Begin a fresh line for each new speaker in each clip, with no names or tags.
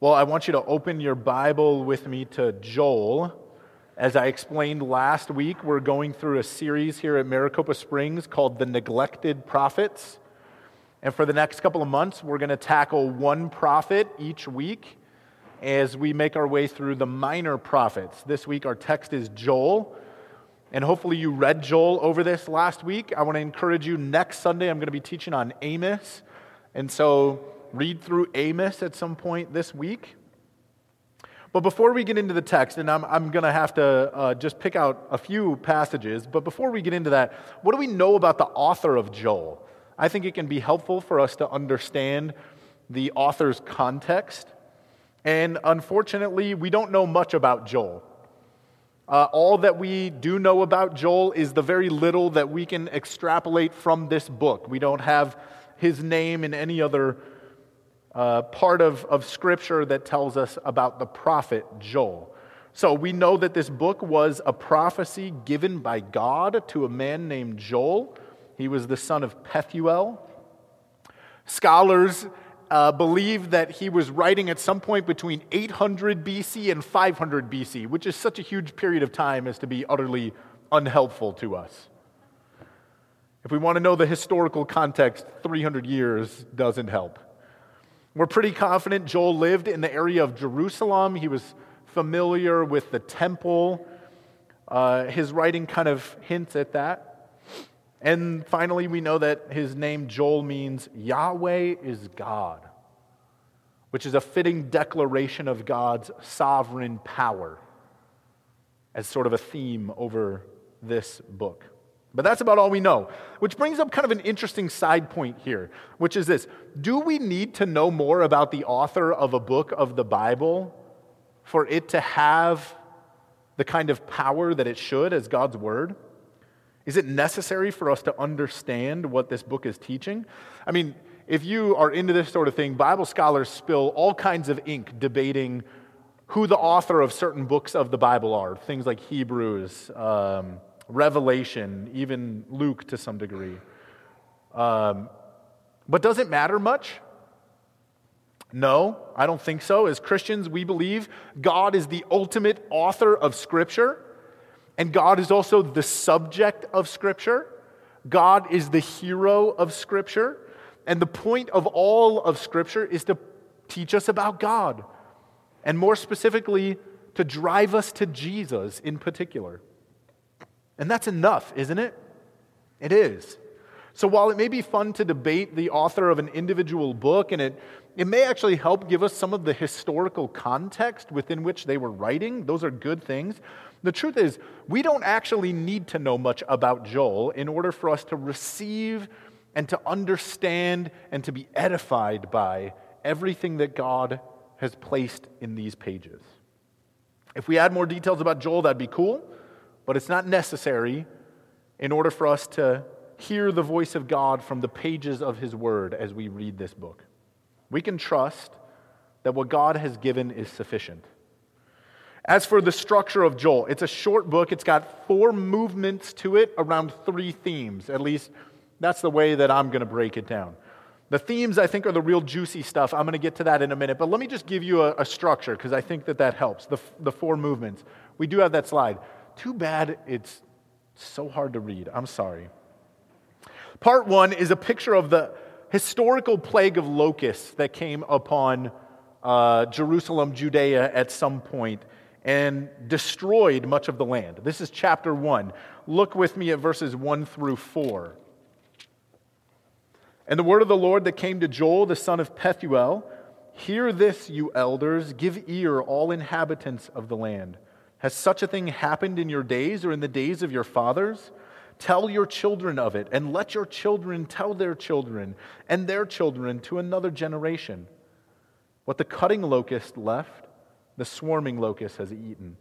Well, I want you to open your Bible with me to Joel. As I explained last week, we're going through a series here at Maricopa Springs called The Neglected Prophets. And for the next couple of months, we're going to tackle one prophet each week as we make our way through the minor prophets. This week, our text is Joel. And hopefully, you read Joel over this last week. I want to encourage you next Sunday, I'm going to be teaching on Amos. And so, read through Amos at some point this week. But before we get into the text, and I'm, I'm going to have to uh, just pick out a few passages, but before we get into that, what do we know about the author of Joel? I think it can be helpful for us to understand the author's context. And unfortunately, we don't know much about Joel. Uh, all that we do know about Joel is the very little that we can extrapolate from this book. We don't have his name in any other uh, part of, of Scripture that tells us about the prophet Joel. So we know that this book was a prophecy given by God to a man named Joel. He was the son of Pethuel. Scholars uh, believe that he was writing at some point between 800 BC and 500 BC, which is such a huge period of time as to be utterly unhelpful to us. If we want to know the historical context, 300 years doesn't help. We're pretty confident Joel lived in the area of Jerusalem. He was familiar with the temple. Uh, his writing kind of hints at that. And finally, we know that his name Joel means Yahweh is God, which is a fitting declaration of God's sovereign power as sort of a theme over this book. But that's about all we know. Which brings up kind of an interesting side point here, which is this Do we need to know more about the author of a book of the Bible for it to have the kind of power that it should as God's Word? Is it necessary for us to understand what this book is teaching? I mean, if you are into this sort of thing, Bible scholars spill all kinds of ink debating who the author of certain books of the Bible are, things like Hebrews. Um, Revelation, even Luke to some degree. Um, but does it matter much? No, I don't think so. As Christians, we believe God is the ultimate author of Scripture, and God is also the subject of Scripture. God is the hero of Scripture. And the point of all of Scripture is to teach us about God, and more specifically, to drive us to Jesus in particular. And that's enough, isn't it? It is. So while it may be fun to debate the author of an individual book, and it, it may actually help give us some of the historical context within which they were writing, those are good things. The truth is, we don't actually need to know much about Joel in order for us to receive and to understand and to be edified by everything that God has placed in these pages. If we add more details about Joel, that'd be cool but it's not necessary in order for us to hear the voice of God from the pages of His Word as we read this book. We can trust that what God has given is sufficient. As for the structure of Joel, it's a short book. It's got four movements to it around three themes. At least that's the way that I'm going to break it down. The themes, I think, are the real juicy stuff. I'm going to get to that in a minute. But let me just give you a, a structure because I think that that helps. The, the four movements. We do have that slide. Too bad it's so hard to read. I'm sorry. Part one is a picture of the historical plague of locusts that came upon uh, Jerusalem, Judea at some point and destroyed much of the land. This is chapter one. Look with me at verses one through four. And the word of the Lord that came to Joel, the son of Pethuel Hear this, you elders, give ear, all inhabitants of the land. Has such a thing happened in your days or in the days of your fathers? Tell your children of it, and let your children tell their children and their children to another generation. What the cutting locust left, the swarming locust has eaten.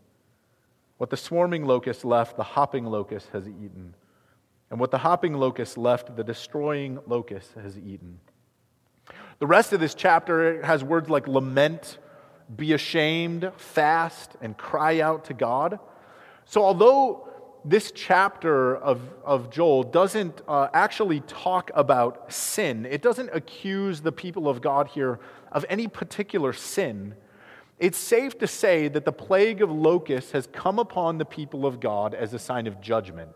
What the swarming locust left, the hopping locust has eaten. And what the hopping locust left, the destroying locust has eaten. The rest of this chapter has words like lament be ashamed, fast, and cry out to God. So, although this chapter of, of Joel doesn't uh, actually talk about sin, it doesn't accuse the people of God here of any particular sin. it's safe to say that the plague of locusts has come upon the people of God as a sign of judgment.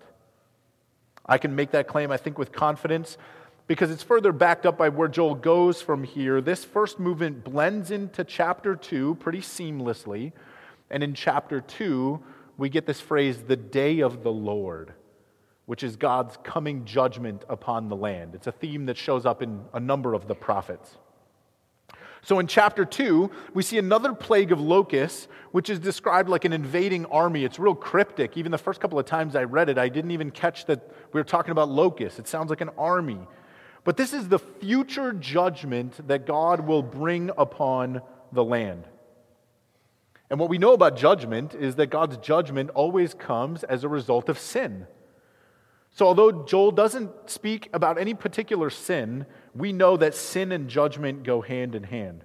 I can make that claim, I think, with confidence because it's further backed up by where Joel goes from here. This first movement blends into chapter 2 pretty seamlessly. And in chapter 2, we get this phrase, the day of the Lord, which is God's coming judgment upon the land. It's a theme that shows up in a number of the prophets. So in chapter 2, we see another plague of locusts, which is described like an invading army. It's real cryptic. Even the first couple of times I read it, I didn't even catch that we were talking about locusts. It sounds like an army. But this is the future judgment that God will bring upon the land. And what we know about judgment is that God's judgment always comes as a result of sin. So, although Joel doesn't speak about any particular sin, we know that sin and judgment go hand in hand.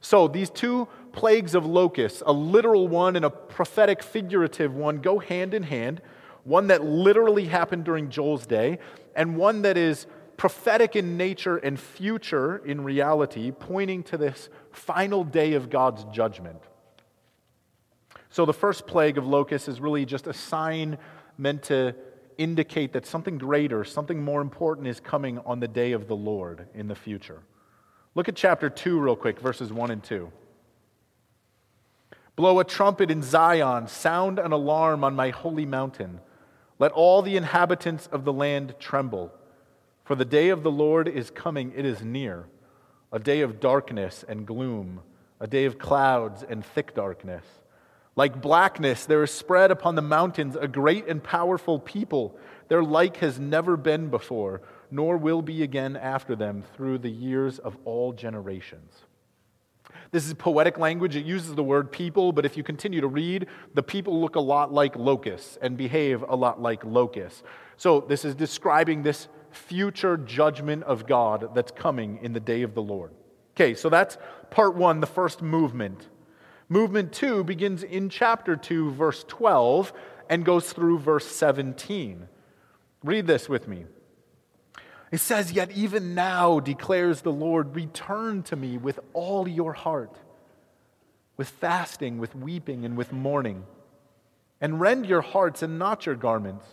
So, these two plagues of locusts, a literal one and a prophetic figurative one, go hand in hand. One that literally happened during Joel's day, and one that is prophetic in nature and future in reality, pointing to this final day of God's judgment. So, the first plague of locusts is really just a sign meant to indicate that something greater, something more important is coming on the day of the Lord in the future. Look at chapter 2 real quick, verses 1 and 2. Blow a trumpet in Zion, sound an alarm on my holy mountain. Let all the inhabitants of the land tremble. For the day of the Lord is coming, it is near, a day of darkness and gloom, a day of clouds and thick darkness like blackness, there is spread upon the mountains a great and powerful people. Their like has never been before, nor will be again after them through the years of all generations. This is poetic language. It uses the word people, but if you continue to read, the people look a lot like locusts and behave a lot like locusts. So, this is describing this future judgment of God that's coming in the day of the Lord. Okay, so that's part one, the first movement Movement two begins in chapter 2, verse 12, and goes through verse 17. Read this with me. It says, Yet even now, declares the Lord, return to me with all your heart, with fasting, with weeping, and with mourning, and rend your hearts and not your garments.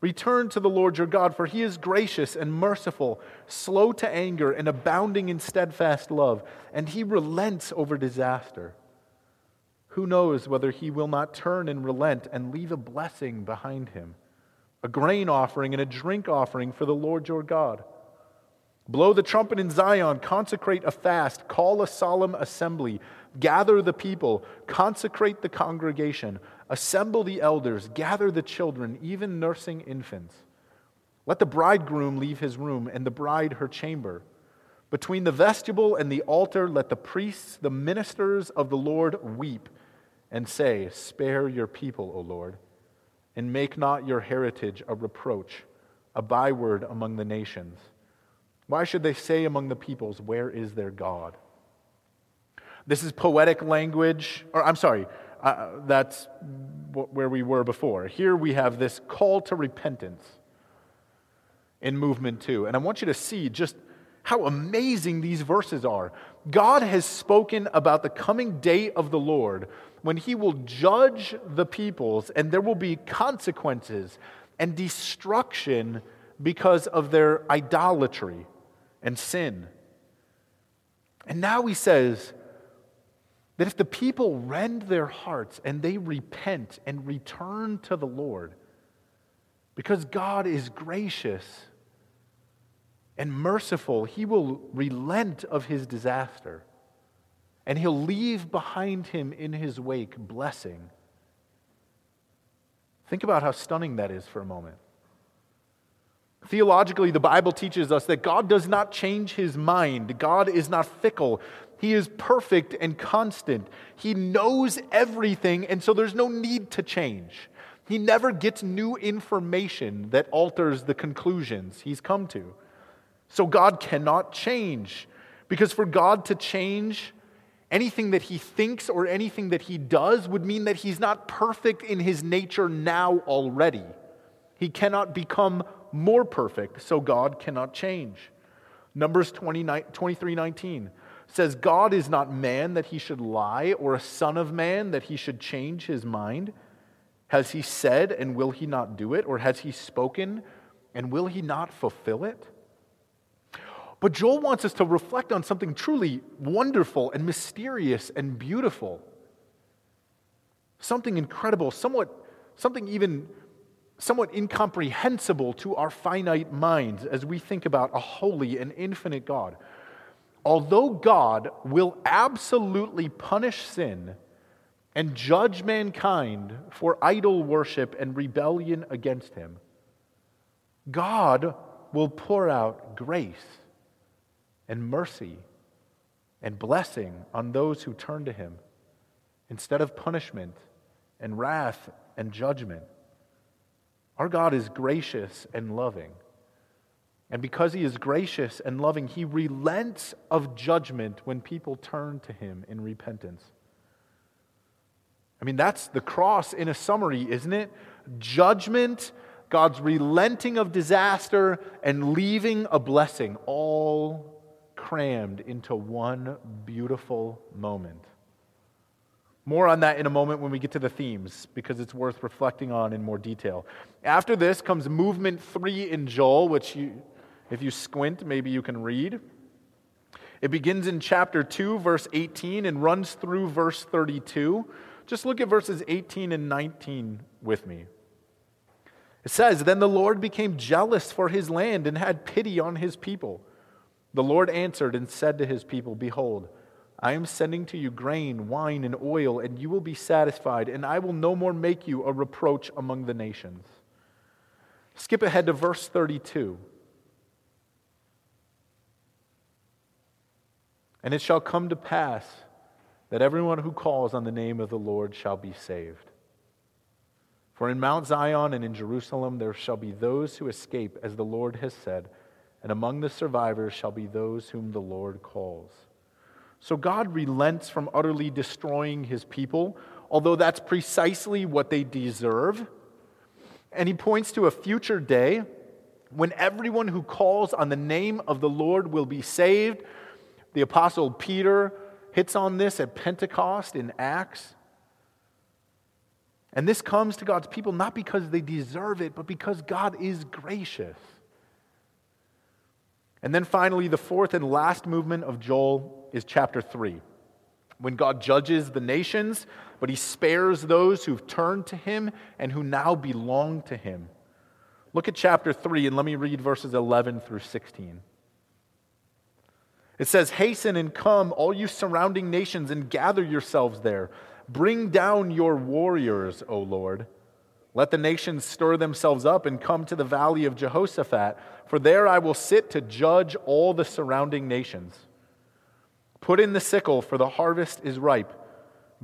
Return to the Lord your God, for he is gracious and merciful, slow to anger, and abounding in steadfast love, and he relents over disaster. Who knows whether he will not turn and relent and leave a blessing behind him, a grain offering and a drink offering for the Lord your God? Blow the trumpet in Zion, consecrate a fast, call a solemn assembly, gather the people, consecrate the congregation, assemble the elders, gather the children, even nursing infants. Let the bridegroom leave his room and the bride her chamber. Between the vestibule and the altar, let the priests, the ministers of the Lord, weep and say, Spare your people, O Lord, and make not your heritage a reproach, a byword among the nations. Why should they say among the peoples, Where is their God? This is poetic language, or I'm sorry, uh, that's where we were before. Here we have this call to repentance in movement two. And I want you to see just how amazing these verses are. God has spoken about the coming day of the Lord when he will judge the peoples and there will be consequences and destruction because of their idolatry and sin. And now he says that if the people rend their hearts and they repent and return to the Lord, because God is gracious and merciful, he will relent of his disaster and he'll leave behind him in his wake blessing. Think about how stunning that is for a moment. Theologically, the Bible teaches us that God does not change his mind. God is not fickle. He is perfect and constant. He knows everything, and so there's no need to change. He never gets new information that alters the conclusions he's come to. So God cannot change. Because for God to change, anything that he thinks or anything that he does would mean that he's not perfect in his nature now already. He cannot become more perfect, so God cannot change. Numbers 23 19. Says, God is not man that he should lie, or a son of man that he should change his mind. Has he said, and will he not do it? Or has he spoken, and will he not fulfill it? But Joel wants us to reflect on something truly wonderful and mysterious and beautiful. Something incredible, somewhat, something even somewhat incomprehensible to our finite minds as we think about a holy and infinite God. Although God will absolutely punish sin and judge mankind for idol worship and rebellion against him, God will pour out grace and mercy and blessing on those who turn to him instead of punishment and wrath and judgment. Our God is gracious and loving. And because he is gracious and loving, he relents of judgment when people turn to him in repentance. I mean, that's the cross in a summary, isn't it? Judgment, God's relenting of disaster, and leaving a blessing, all crammed into one beautiful moment. More on that in a moment when we get to the themes, because it's worth reflecting on in more detail. After this comes movement three in Joel, which you, if you squint, maybe you can read. It begins in chapter 2, verse 18, and runs through verse 32. Just look at verses 18 and 19 with me. It says, Then the Lord became jealous for his land and had pity on his people. The Lord answered and said to his people, Behold, I am sending to you grain, wine, and oil, and you will be satisfied, and I will no more make you a reproach among the nations. Skip ahead to verse 32. And it shall come to pass that everyone who calls on the name of the Lord shall be saved. For in Mount Zion and in Jerusalem there shall be those who escape, as the Lord has said, and among the survivors shall be those whom the Lord calls. So God relents from utterly destroying his people, although that's precisely what they deserve. And he points to a future day when everyone who calls on the name of the Lord will be saved. The apostle Peter hits on this at Pentecost in Acts. And this comes to God's people not because they deserve it, but because God is gracious. And then finally, the fourth and last movement of Joel is chapter 3, when God judges the nations, but he spares those who've turned to him and who now belong to him. Look at chapter 3, and let me read verses 11 through 16. It says, Hasten and come, all you surrounding nations, and gather yourselves there. Bring down your warriors, O Lord. Let the nations stir themselves up and come to the valley of Jehoshaphat, for there I will sit to judge all the surrounding nations. Put in the sickle, for the harvest is ripe.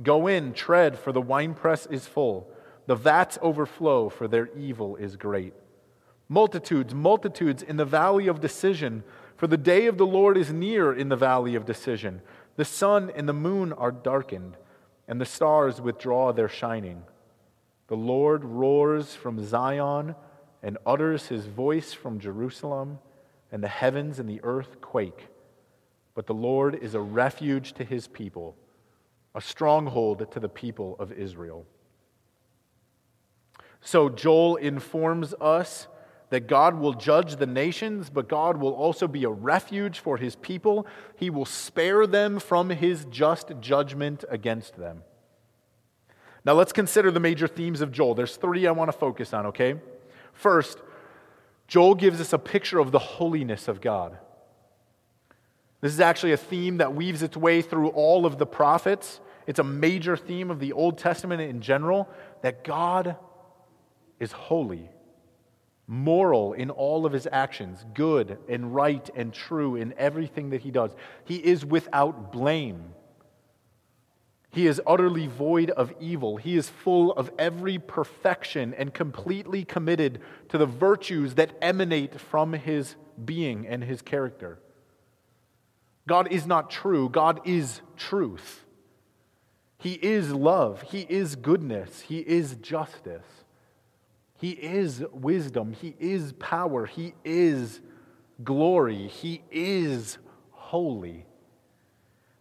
Go in, tread, for the winepress is full. The vats overflow, for their evil is great. Multitudes, multitudes in the valley of decision, for the day of the Lord is near in the valley of decision. The sun and the moon are darkened, and the stars withdraw their shining. The Lord roars from Zion and utters his voice from Jerusalem, and the heavens and the earth quake. But the Lord is a refuge to his people, a stronghold to the people of Israel. So Joel informs us that God will judge the nations, but God will also be a refuge for his people. He will spare them from his just judgment against them. Now let's consider the major themes of Joel. There's three I want to focus on, okay? First, Joel gives us a picture of the holiness of God. This is actually a theme that weaves its way through all of the prophets. It's a major theme of the Old Testament in general that God is holy, moral in all of his actions, good and right and true in everything that he does. He is without blame. He is utterly void of evil. He is full of every perfection and completely committed to the virtues that emanate from his being and his character. God is not true, God is truth. He is love, He is goodness, He is justice. He is wisdom, He is power, He is glory, He is holy.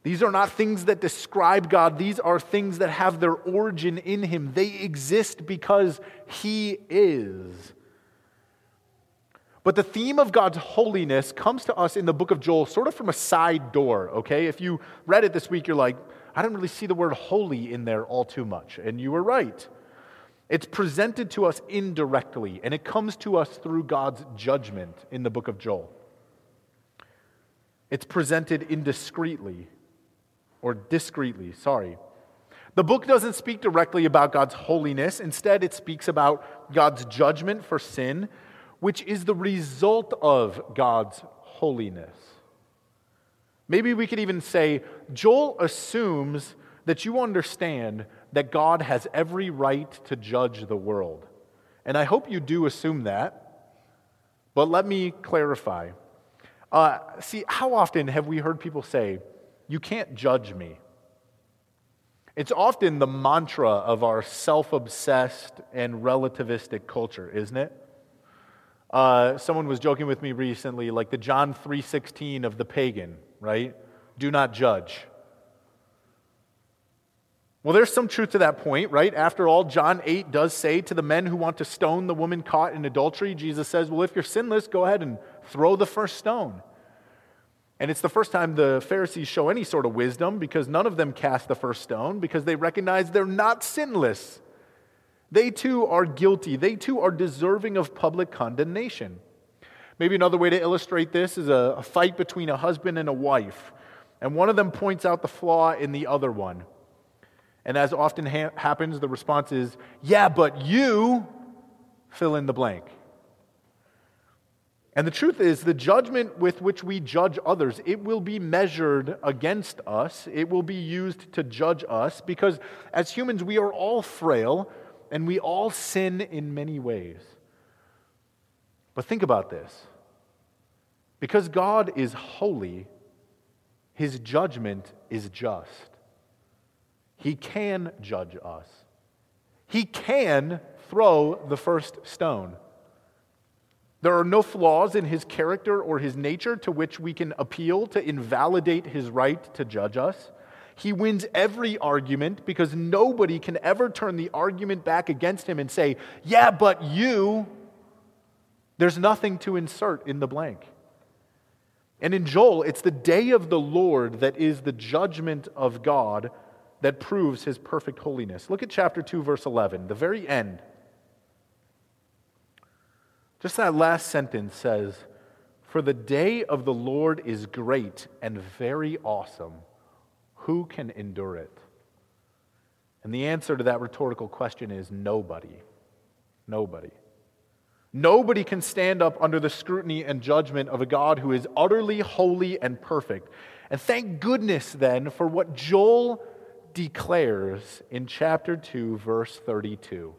These are not things that describe God. These are things that have their origin in Him. They exist because He is. But the theme of God's holiness comes to us in the book of Joel sort of from a side door, okay? If you read it this week, you're like, I didn't really see the word holy in there all too much. And you were right. It's presented to us indirectly, and it comes to us through God's judgment in the book of Joel. It's presented indiscreetly, or discreetly, sorry. The book doesn't speak directly about God's holiness. Instead, it speaks about God's judgment for sin, which is the result of God's holiness. Maybe we could even say Joel assumes that you understand that God has every right to judge the world. And I hope you do assume that. But let me clarify. Uh, see, how often have we heard people say, You can't judge me? It's often the mantra of our self obsessed and relativistic culture, isn't it? Uh, someone was joking with me recently, like the John 3:16 of the pagan, right? Do not judge. Well, there's some truth to that point, right? After all, John 8 does say to the men who want to stone the woman caught in adultery, Jesus says, Well, if you're sinless, go ahead and throw the first stone. And it's the first time the Pharisees show any sort of wisdom because none of them cast the first stone because they recognize they're not sinless. They too are guilty. They too are deserving of public condemnation. Maybe another way to illustrate this is a, fight between a husband and a wife, and one of them points out the flaw in the other one. And as often ha- happens, the response is, Yeah, but you fill in the blank. And the truth is, the judgment with which we judge others, it will be measured against us. It will be used to judge us because as humans, we are all frail and we all sin in many ways. But think about this. Because God is holy, his judgment is just. He can judge us. He can throw the first stone. There are no flaws in his character or his nature to which we can appeal to invalidate his right to judge us. He wins every argument because nobody can ever turn the argument back against him and say, Yeah, but you. There's nothing to insert in the blank. And in Joel, it's the day of the Lord that is the judgment of God that proves his perfect holiness. Look at chapter 2, verse 11, the very end. Just that last sentence says, For the day of the Lord is great and very awesome. Who can endure it? And the answer to that rhetorical question is nobody. Nobody. Nobody can stand up under the scrutiny and judgment of a God who is utterly holy and perfect. And thank goodness then for what Joel declares in chapter 2, verse 32.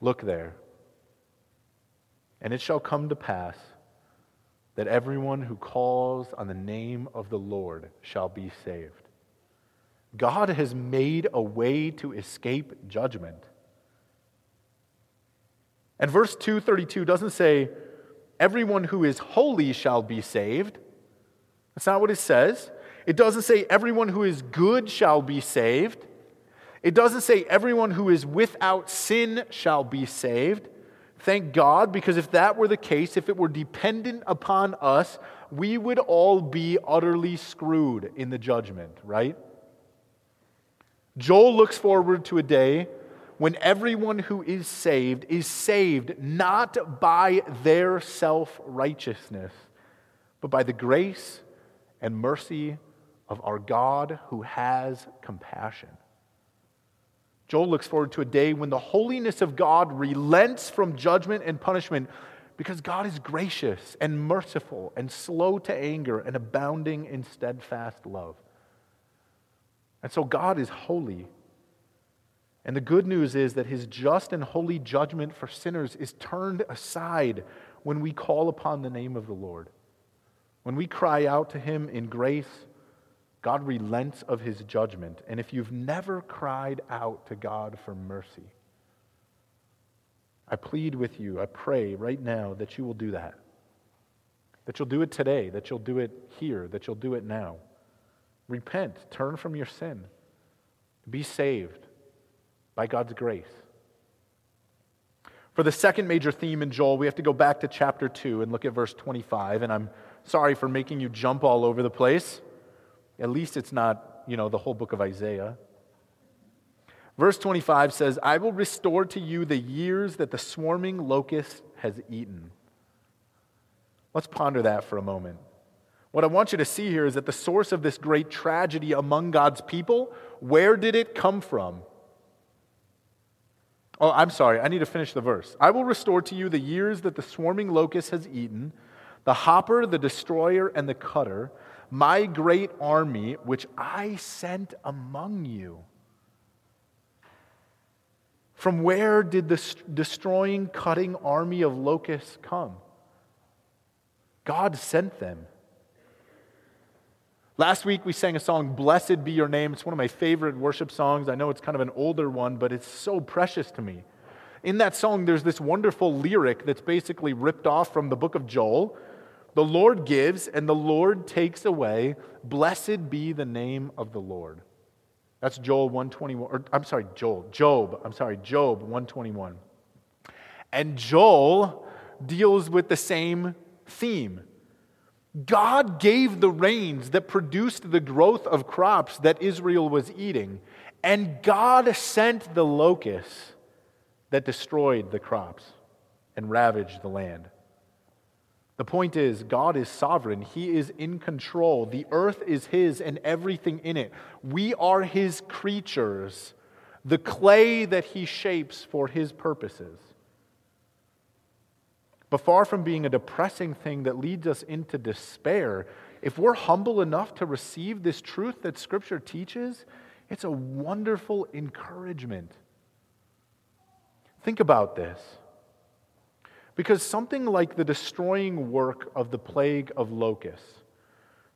Look there. And it shall come to pass that everyone who calls on the name of the Lord shall be saved. God has made a way to escape judgment. And verse 232 doesn't say, everyone who is holy shall be saved. That's not what it says. It doesn't say, everyone who is good shall be saved. It doesn't say, everyone who is without sin shall be saved. Thank God, because if that were the case, if it were dependent upon us, we would all be utterly screwed in the judgment, right? Joel looks forward to a day when everyone who is saved is saved not by their self righteousness, but by the grace and mercy of our God who has compassion. Joel looks forward to a day when the holiness of God relents from judgment and punishment because God is gracious and merciful and slow to anger and abounding in steadfast love. And so God is holy. And the good news is that his just and holy judgment for sinners is turned aside when we call upon the name of the Lord. When we cry out to him in grace God relents of his judgment. And if you've never cried out to God for mercy, I plead with you, I pray right now that you will do that. that you'll do it today, that you'll do it here, that you'll do it now. Repent, turn from your sin, be saved by God's grace. For the second major theme in Joel, we have to go back to chapter 2 and look at verse 25. And I'm sorry for making you jump all over the place. At least it's not, you know, the whole book of Isaiah. Verse 25 says, I will restore to you the years that the swarming locust has eaten. Let's ponder that for a moment. What I want you to see here is that the source of this great tragedy among God's people, where did it come from? Oh, I'm sorry, I need to finish the verse. I will restore to you the years that the swarming locust has eaten, the hopper, the destroyer, and the cutter, my great army, which I sent among you. From where did the destroying, cutting army of locusts come? God sent them. Last week we sang a song, Blessed Be Your Name. It's one of my favorite worship songs. I know it's kind of an older one, but it's so precious to me. In that song, there's this wonderful lyric that's basically ripped off from the book of Joel. The Lord gives and the Lord takes away. Blessed be the name of the Lord. That's Joel 121, or I'm sorry, Joel, Job, I'm sorry, Job 121. And Joel deals with the same theme. God gave the rains that produced the growth of crops that Israel was eating, and God sent the locusts that destroyed the crops and ravaged the land. The point is, God is sovereign. He is in control. The earth is His and everything in it. We are His creatures, the clay that He shapes for His purposes. But far from being a depressing thing that leads us into despair, if we're humble enough to receive this truth that Scripture teaches, it's a wonderful encouragement. Think about this. Because something like the destroying work of the plague of locusts,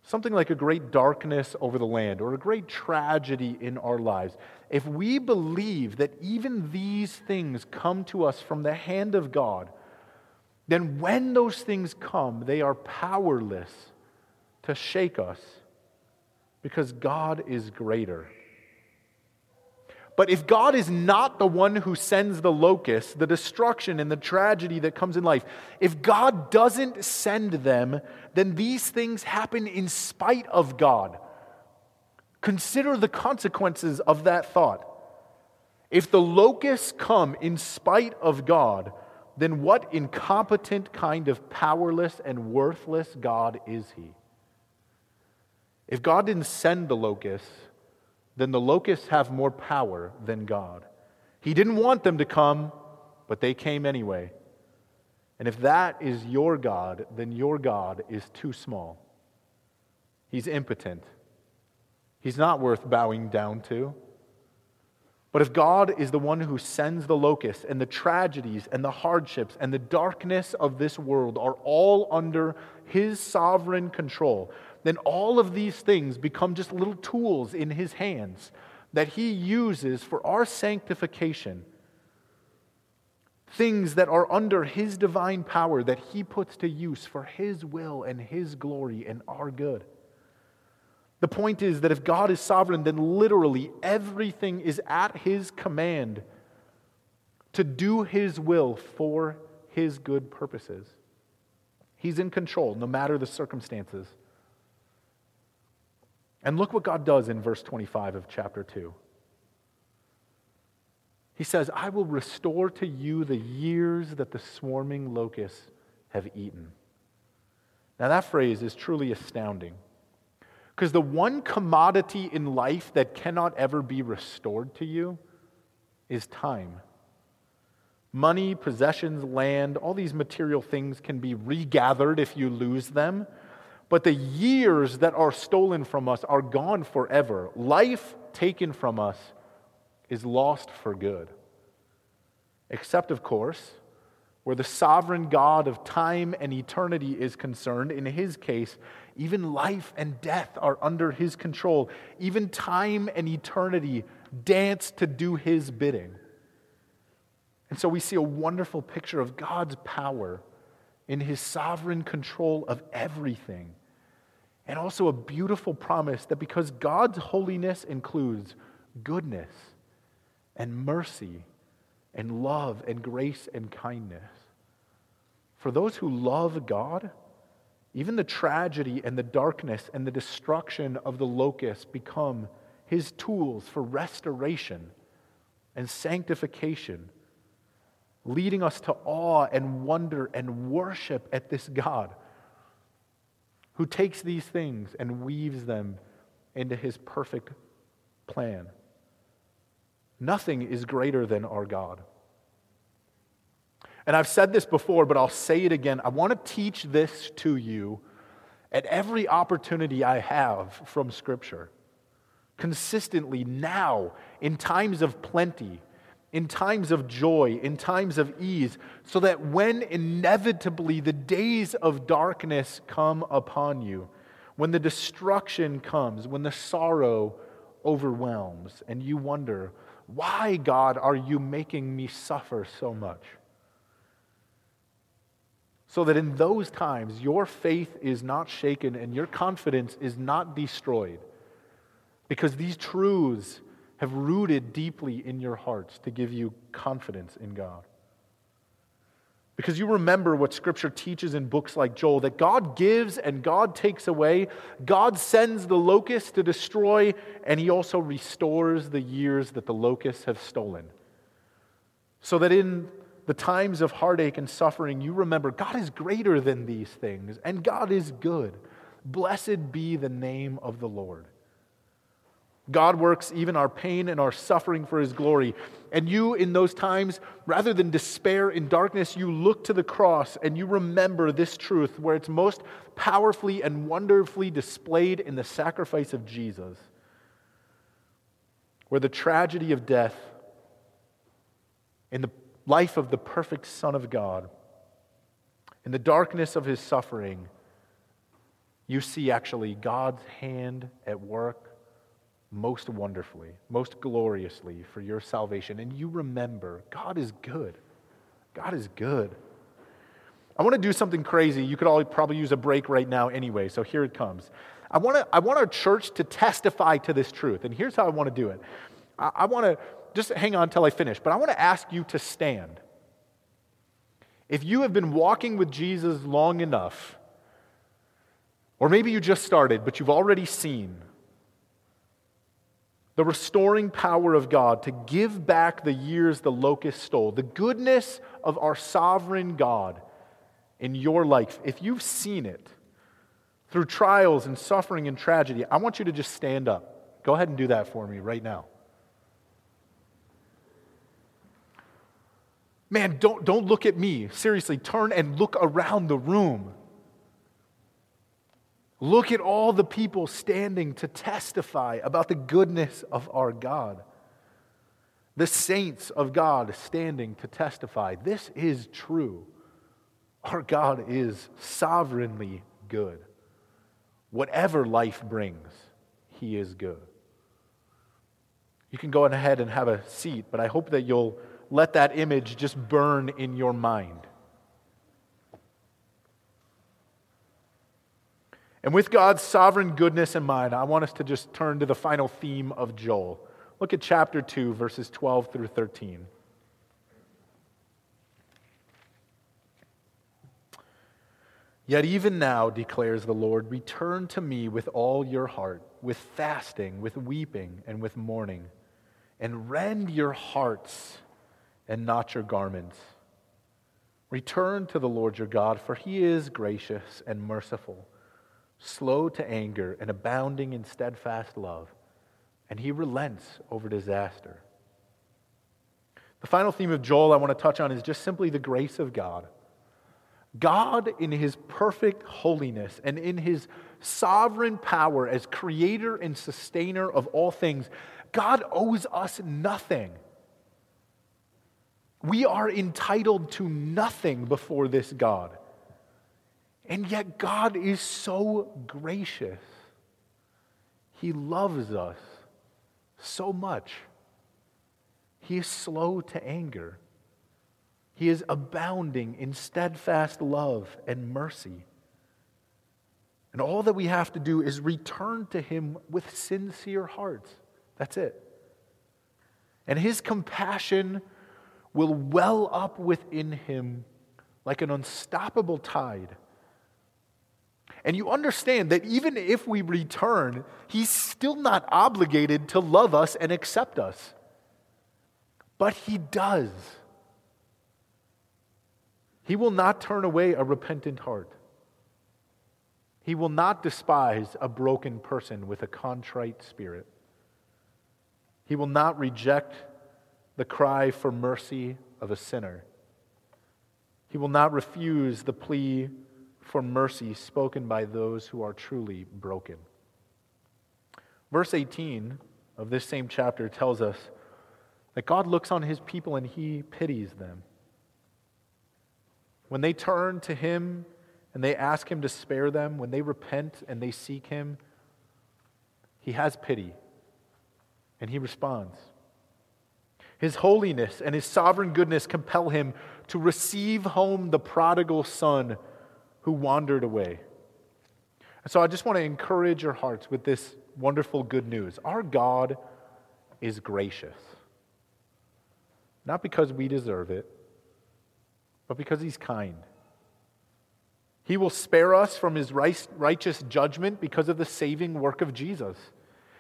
something like a great darkness over the land or a great tragedy in our lives, if we believe that even these things come to us from the hand of God, then when those things come, they are powerless to shake us because God is greater. But if God is not the one who sends the locust, the destruction and the tragedy that comes in life, if God doesn't send them, then these things happen in spite of God. Consider the consequences of that thought. If the locusts come in spite of God, then what incompetent kind of powerless and worthless God is he? If God didn't send the locusts, then the locusts have more power than God. He didn't want them to come, but they came anyway. And if that is your God, then your God is too small. He's impotent. He's not worth bowing down to. But if God is the one who sends the locusts and the tragedies and the hardships and the darkness of this world are all under his sovereign control, then all of these things become just little tools in his hands that he uses for our sanctification. Things that are under his divine power that he puts to use for his will and his glory and our good. The point is that if God is sovereign, then literally everything is at his command to do his will for his good purposes. He's in control no matter the circumstances. And look what God does in verse 25 of chapter 2. He says, I will restore to you the years that the swarming locusts have eaten. Now, that phrase is truly astounding. Because the one commodity in life that cannot ever be restored to you is time. Money, possessions, land, all these material things can be regathered if you lose them. But the years that are stolen from us are gone forever. Life taken from us is lost for good. Except, of course, where the sovereign God of time and eternity is concerned. In his case, even life and death are under his control. Even time and eternity dance to do his bidding. And so we see a wonderful picture of God's power in his sovereign control of everything. And also a beautiful promise that because God's holiness includes goodness and mercy and love and grace and kindness, for those who love God, even the tragedy and the darkness and the destruction of the locust become his tools for restoration and sanctification, leading us to awe and wonder and worship at this God who takes these things and weaves them into his perfect plan. Nothing is greater than our God. And I've said this before, but I'll say it again. I want to teach this to you at every opportunity I have from Scripture. Consistently, now, in times of plenty, in times of joy, in times of ease, so that when inevitably the days of darkness come upon you, when the destruction comes, when the sorrow overwhelms, and you wonder, why, God, are you making me suffer so much? so that in those times your faith is not shaken and your confidence is not destroyed. Because these truths have rooted deeply in your hearts to give you confidence in God. Because you remember what Scripture teaches in books like Joel that God gives and God takes away. God sends the locust to destroy, and He also restores the years that the locusts have stolen. So that in the times of heartache and suffering, you remember God is greater than these things, and God is good. Blessed be the name of the Lord. God works even our pain and our suffering for his glory. And you, in those times, rather than despair in darkness, you look to the cross and you remember this truth where it's most powerfully and wonderfully displayed in the sacrifice of Jesus, where the tragedy of death, in the life of the perfect Son of God, in the darkness of his suffering, you see actually God's hand at work most wonderfully, most gloriously for your salvation. And you remember God is good. God is good. I want to do something crazy. You could all probably use a break right now anyway, so here it comes. I want, to, I want our church to testify to this truth, and here's how I want to do it. I, I want to just hang on until I finish, but I want to ask you to stand. If you have been walking with Jesus long enough, or maybe you just started, but you've already seen the restoring power of God to give back the years the locust stole, the goodness of our sovereign God in your life, if you've seen it through trials and suffering and tragedy, I want you to just stand up. Go ahead and do that for me right now. Man, don't, don't look at me. Seriously, turn and look around the room. Look at all the people standing to testify about the goodness of our God. The saints of God standing to testify. This is true. Our God is sovereignly good. Whatever life brings, He is good. You can go ahead and have a seat, but I hope that you'll let that image just burn in your mind. And with God's sovereign goodness in mind, I want us to just turn to the final theme of Joel. Look at chapter 2, verses 12 through 13. Yet even now, declares the Lord, return to me with all your heart, with fasting, with weeping, and with mourning, and rend your hearts and not your garments. Return to the Lord your God, for he is gracious and merciful, slow to anger, and abounding in steadfast love, and he relents over disaster. The final theme of Joel I want to touch on is just simply the grace of God. God, in his perfect holiness and in his sovereign power as creator and sustainer of all things, God owes us nothing. We are entitled to nothing before this God. And yet, God is so gracious. He loves us so much. He is slow to anger. He is abounding in steadfast love and mercy. And all that we have to do is return to Him with sincere hearts. That's it. And His compassion will well up within Him like an unstoppable tide. And you understand that even if we return, He's still not obligated to love us and accept us. But He does. He will not turn away a repentant heart. He will not despise a broken person with a contrite spirit. He will not reject the cry for mercy of a sinner. He will not refuse the plea for mercy spoken by those who are truly broken. Verse 18 of this same chapter tells us that God looks on his people and he pities them. When they turn to him and they ask him to spare them, when they repent and they seek him, he has pity and he responds. His holiness and his sovereign goodness compel him to receive home the prodigal son who wandered away. And so I just want to encourage your hearts with this wonderful good news. Our God is gracious, not because we deserve it, but because he's kind. He will spare us from his righteous judgment because of the saving work of Jesus.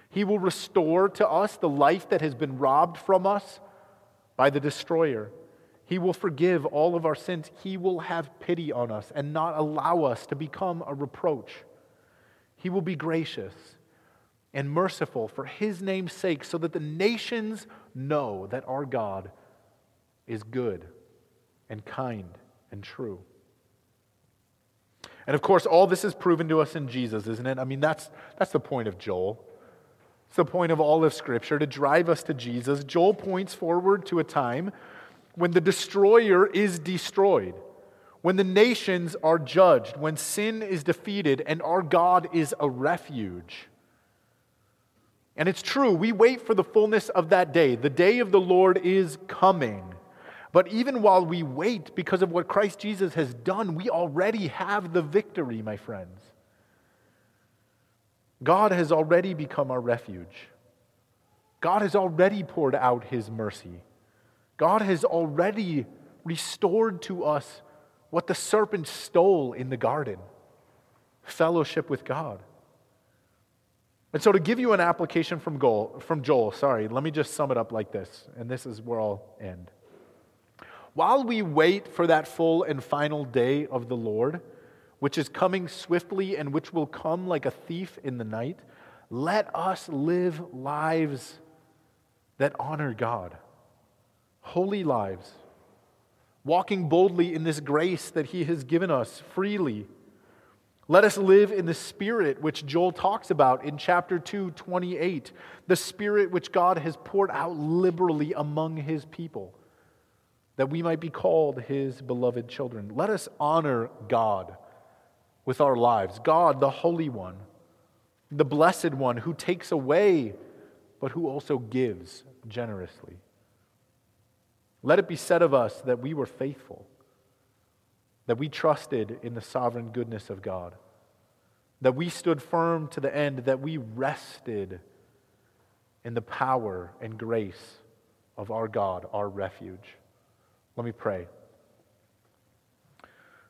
He will restore to us the life that has been robbed from us by the destroyer. He will forgive all of our sins. He will have pity on us and not allow us to become a reproach. He will be gracious and merciful for his name's sake so that the nations know that our God is good and kind and true. And of course, all this is proven to us in Jesus, isn't it? I mean, that's, that's the point of Joel. It's the point of all of Scripture to drive us to Jesus. Joel points forward to a time when the destroyer is destroyed, when the nations are judged, when sin is defeated, and our God is a refuge. And it's true, we wait for the fullness of that day. The day of the Lord is coming. But even while we wait, because of what Christ Jesus has done, we already have the victory, my friends. God has already become our refuge. God has already poured out his mercy. God has already restored to us what the serpent stole in the garden fellowship with God. And so, to give you an application from, Joel, from Joel, sorry, let me just sum it up like this, and this is where I'll end. While we wait for that full and final day of the Lord, which is coming swiftly and which will come like a thief in the night, let us live lives that honor God, holy lives, walking boldly in this grace that He has given us freely. Let us live in the Spirit which Joel talks about in chapter 2, 28, the Spirit which God has poured out liberally among His people that we might be called his beloved children. Let us honor God with our lives. God, the Holy One, the Blessed One, who takes away, but who also gives generously. Let it be said of us that we were faithful, that we trusted in the sovereign goodness of God, that we stood firm to the end, that we rested in the power and grace of our God, our refuge. Let me pray.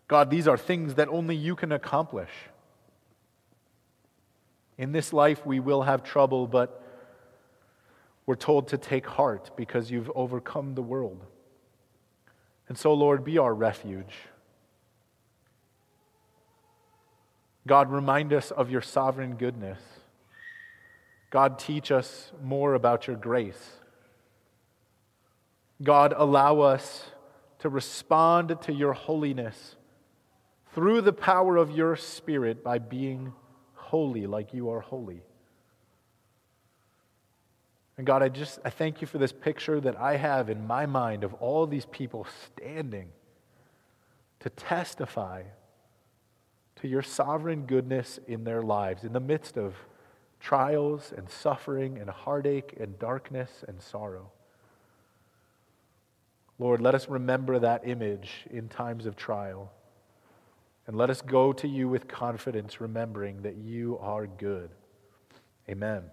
God, these are things that only you can accomplish. In this life, we will have trouble, but we're told to take heart because you've overcome the world. And so, Lord, be our refuge. God, remind us of your sovereign goodness. God, teach us more about your grace. God, allow us to respond to your holiness through the power of your Spirit by being holy like you are holy. And God, I just I thank you for this picture that I have in my mind of all these people standing to testify to your sovereign goodness in their lives in the midst of trials and suffering and heartache and darkness and sorrow. Lord, let us remember that image in times of trial. And let us go to you with confidence, remembering that you are good. Amen.